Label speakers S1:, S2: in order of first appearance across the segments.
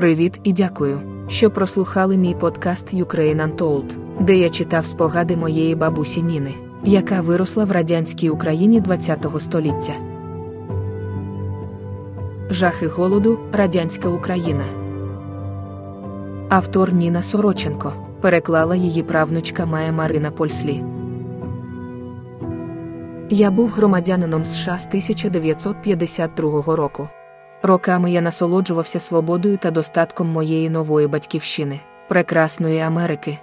S1: Привіт і дякую, що прослухали мій подкаст Ukraine Untold, де я читав спогади моєї бабусі Ніни, яка виросла в радянській Україні ХХ століття. Жахи голоду, Радянська Україна. Автор Ніна Сороченко переклала її правнучка Майя Марина Польслі. Я був громадянином США з 1952 року. Роками я насолоджувався свободою та достатком моєї нової батьківщини, прекрасної Америки.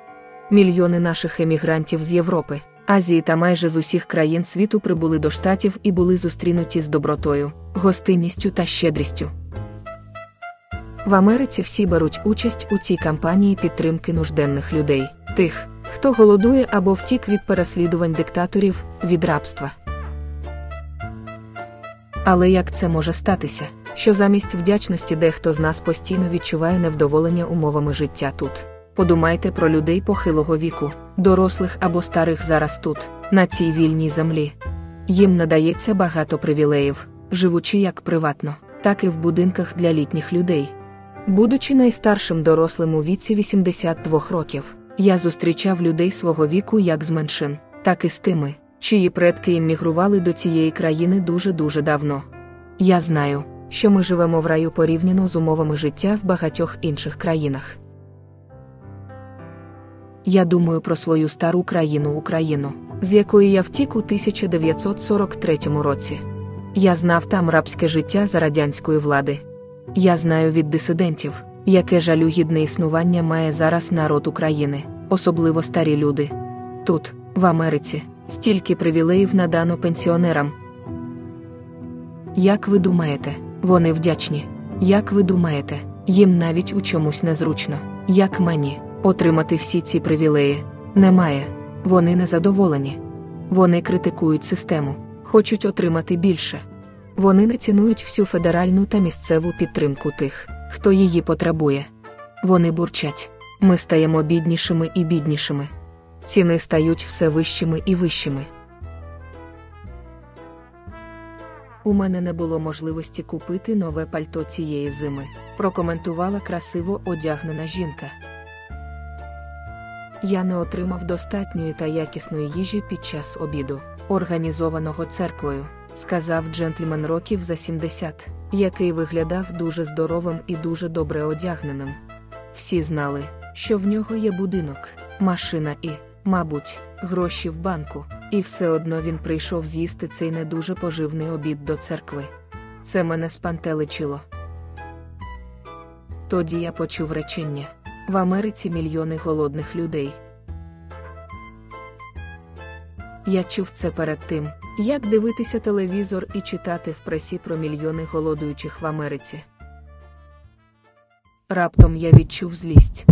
S1: Мільйони наших емігрантів з Європи, Азії та майже з усіх країн світу прибули до штатів і були зустрінуті з добротою, гостинністю та щедрістю. В Америці всі беруть участь у цій кампанії підтримки нужденних людей, тих, хто голодує або втік від переслідувань диктаторів, від рабства. Але як це може статися, що замість вдячності дехто з нас постійно відчуває невдоволення умовами життя тут? Подумайте про людей похилого віку, дорослих або старих зараз тут, на цій вільній землі. Їм надається багато привілеїв, живучи як приватно, так і в будинках для літніх людей. Будучи найстаршим дорослим у віці 82 років, я зустрічав людей свого віку як з меншин, так і з тими, чиї предки іммігрували до цієї країни дуже-дуже давно. Я знаю, що ми живемо в раю порівняно з умовами життя в багатьох інших країнах. Я думаю про свою стару країну Україну, з якої я втік у 1943 році. Я знав там рабське життя за радянської влади. Я знаю від дисидентів, яке жалюгідне існування має зараз народ України, особливо старі люди. Тут, в Америці, стільки привілеїв надано пенсіонерам. Як ви думаєте, вони вдячні? Як ви думаєте, їм навіть у чомусь незручно, як мені, отримати всі ці привілеї? Немає. Вони незадоволені. Вони критикують систему, хочуть отримати більше. Вони не цінують всю федеральну та місцеву підтримку тих, хто її потребує. Вони бурчать. Ми стаємо біднішими і біднішими. Ціни стають все вищими і вищими. У мене не було можливості купити нове пальто цієї зими, прокоментувала красиво одягнена жінка. Я не отримав достатньої та якісної їжі під час обіду, організованого церквою, сказав джентльмен років за 70, який виглядав дуже здоровим і дуже добре одягненим. Всі знали, що в нього є будинок, машина і, мабуть, гроші в банку, і все одно він прийшов з'їсти цей не дуже поживний обід до церкви. Це мене спантеличило. Тоді я почув речення в Америці мільйони голодних людей. Я чув це перед тим, як дивитися телевізор і читати в пресі про мільйони голодуючих в Америці. Раптом я відчув злість.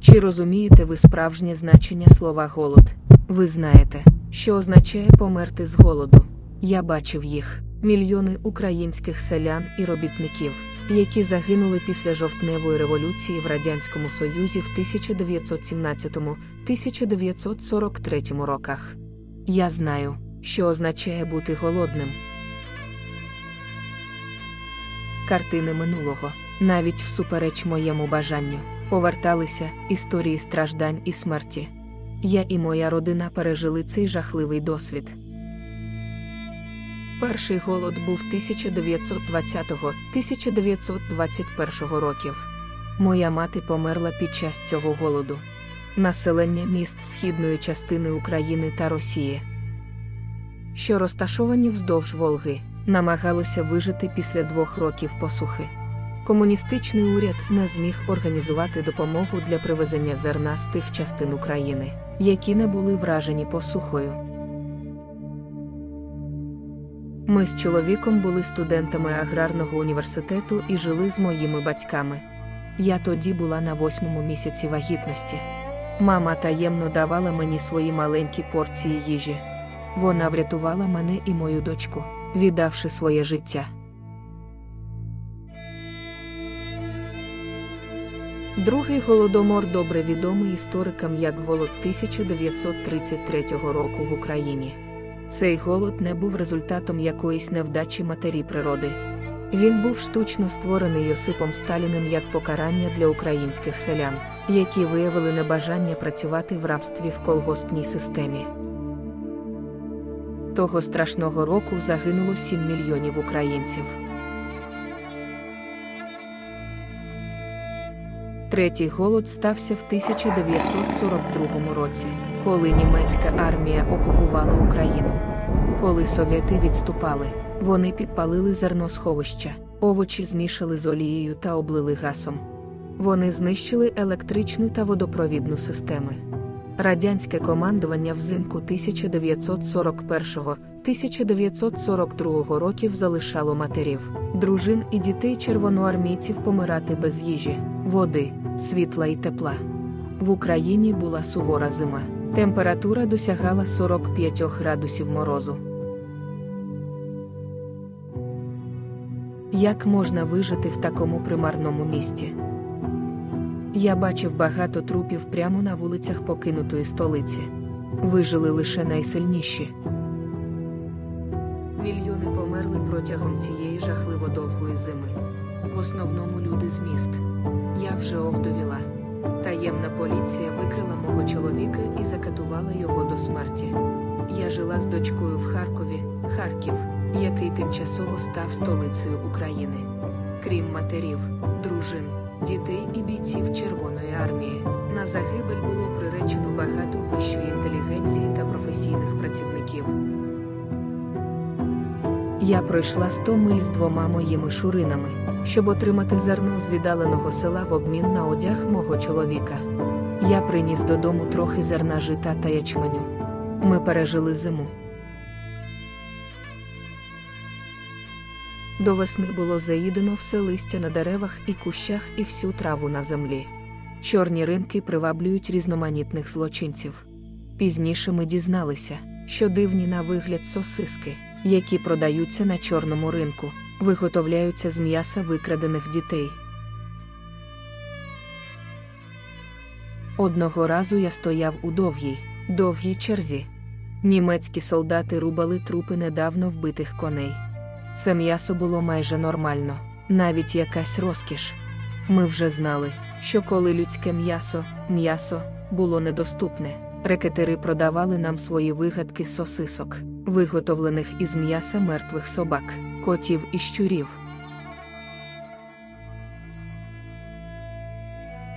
S1: Чи розумієте ви справжнє значення слова голод? Ви знаєте, що означає померти з голоду. Я бачив їх, мільйони українських селян і робітників, які загинули після жовтневої революції в Радянському Союзі в 1917-1943 роках. Я знаю, що означає бути голодним. Картини минулого, навіть всупереч моєму бажанню, поверталися історії страждань і смерті. Я і моя родина пережили цей жахливий досвід. Перший голод був 1920-1921 років. Моя мати померла під час цього голоду. Населення міст східної частини України та Росії, що розташовані вздовж Волги, намагалося вижити після двох років посухи. Комуністичний уряд не зміг організувати допомогу для привезення зерна з тих частин України, які не були вражені посухою. Ми з чоловіком були студентами аграрного університету і жили з моїми батьками. Я тоді була на восьмому місяці вагітності. Мама таємно давала мені свої маленькі порції їжі. Вона врятувала мене і мою дочку, віддавши своє життя. Другий голодомор добре відомий історикам як голод 1933 року в Україні. Цей голод не був результатом якоїсь невдачі матері природи. Він був штучно створений Йосипом Сталіним як покарання для українських селян, які виявили небажання працювати в рабстві в колгоспній системі. Того страшного року загинуло 7 мільйонів українців. Третій голод стався в 1942 році, коли німецька армія окупувала Україну. Коли совєти відступали, вони підпалили зерносховища, овочі змішали з олією та облили гасом. Вони знищили електричну та водопровідну системи. Радянське командування взимку 1941-1942 років залишало матерів, дружин і дітей червоноармійців помирати без їжі, води, світла і тепла. В Україні була сувора зима. Температура досягала 45 градусів морозу. Як можна вижити в такому примарному місті? Я бачив багато трупів прямо на вулицях покинутої столиці. Вижили лише найсильніші. Мільйони померли протягом цієї жахливо довгої зими. В основному люди з міст. Я вже овдовіла. Таємна поліція викрила мого чоловіка і закатувала його до смерті. Я жила з дочкою в Харкові, Харків, який тимчасово став столицею України. Крім матерів, дружин, дітей і бійців Червоної армії, на загибель було приречено багато вищої інтелігенції та професійних працівників. Я пройшла 100 миль з двома моїми шуринами, щоб отримати зерно з віддаленого села в обмін на одяг мого чоловіка. Я приніс додому трохи зерна жита та ячменю. Ми пережили зиму. До весни було заїдено все листя на деревах і кущах і всю траву на землі. Чорні ринки приваблюють різноманітних злочинців. Пізніше ми дізналися, що дивні на вигляд сосиски, які продаються на чорному ринку, виготовляються з м'яса викрадених дітей. Одного разу я стояв у довгій, довгій черзі. Німецькі солдати рубали трупи недавно вбитих коней. Це м'ясо було майже нормально, навіть якась розкіш. Ми вже знали, що коли людське м'ясо, м'ясо було недоступне, рекетери продавали нам свої вигадки сосисок, виготовлених із м'яса мертвих собак, котів і щурів.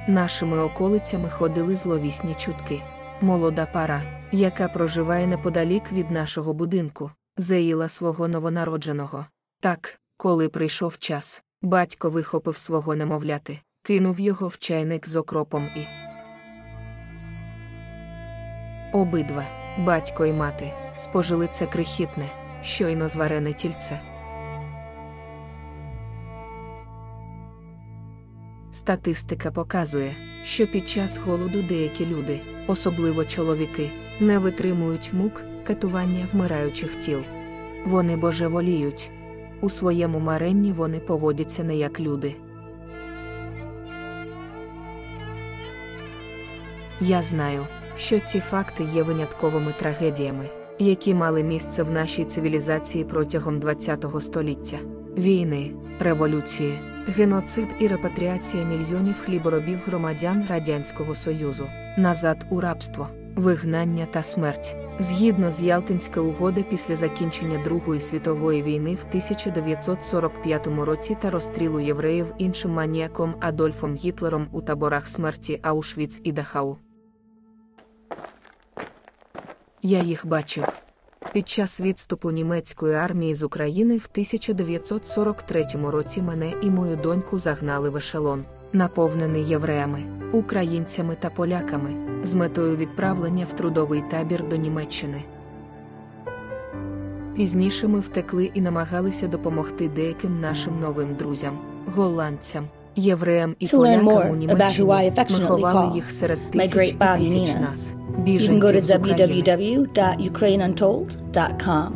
S1: Нашими околицями ходили зловісні чутки. Молода пара, яка проживає неподалік від нашого будинку, заїла свого новонародженого. Так, коли прийшов час, батько вихопив свого немовляти, кинув його в чайник з окропом і. Обидва, батько і мати, спожили це крихітне, щойно зварене тільце. Статистика показує, що під час голоду деякі люди, особливо чоловіки, не витримують мук, катування вмираючих тіл. Вони божеволіють. У своєму маренні вони поводяться не як люди. Я знаю, що ці факти є винятковими трагедіями, які мали місце в нашій цивілізації протягом ХХ століття: війни, революції, геноцид і репатріація мільйонів хліборобів громадян Радянського Союзу, назад у рабство, вигнання та смерть. Згідно з Ялтинська угода після закінчення Другої світової війни в 1945 році та розстрілу євреїв іншим маніяком Адольфом Гітлером у таборах смерті Аушвіц і Дахау. Я їх бачив. Під час відступу німецької армії з України в 1943 році мене і мою доньку загнали в ешелон, наповнений євреями, українцями та поляками, з метою відправлення в трудовий табір до Німеччини. Пізніше ми втекли і намагалися допомогти деяким нашим новим друзям, голландцям, євреям і полякам у Німеччині. Ми ховали їх серед тисяч і тисяч
S2: Nina. You can go to www.ukraineuntold.com.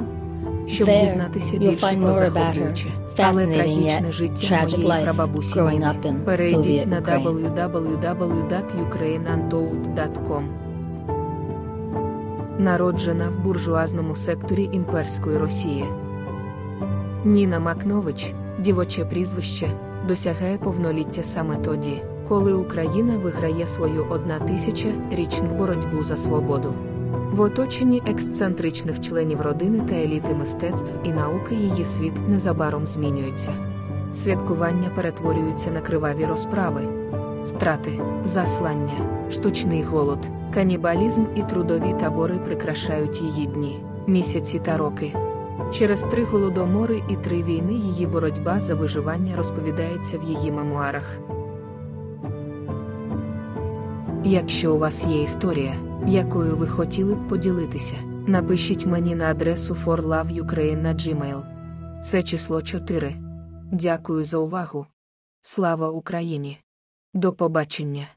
S1: щоб
S2: There,
S1: дізнатися більше про захоплююче, але трагічне життя
S2: tragic
S1: моєї прабабусі Перейдіть
S2: Soviet
S1: на
S2: Ukraine.
S1: www.ukraineuntold.com. Народжена в буржуазному секторі імперської Росії. Ніна Макнович Дівоче прізвище досягає повноліття саме тоді, коли Україна виграє свою 1000-річну боротьбу за свободу. В оточенні ексцентричних членів родини та еліти мистецтв і науки її світ незабаром змінюється. Святкування перетворюються на криваві розправи, страти, заслання, штучний голод, канібалізм і трудові табори прикрашають її дні, місяці та роки. Через три голодомори і три війни її боротьба за виживання розповідається в її мемуарах. Якщо у вас є історія, якою ви хотіли б поділитися, напишіть мені на адресу forloveukraine на Gmail. Це число 4. Дякую за увагу. Слава Україні! До побачення!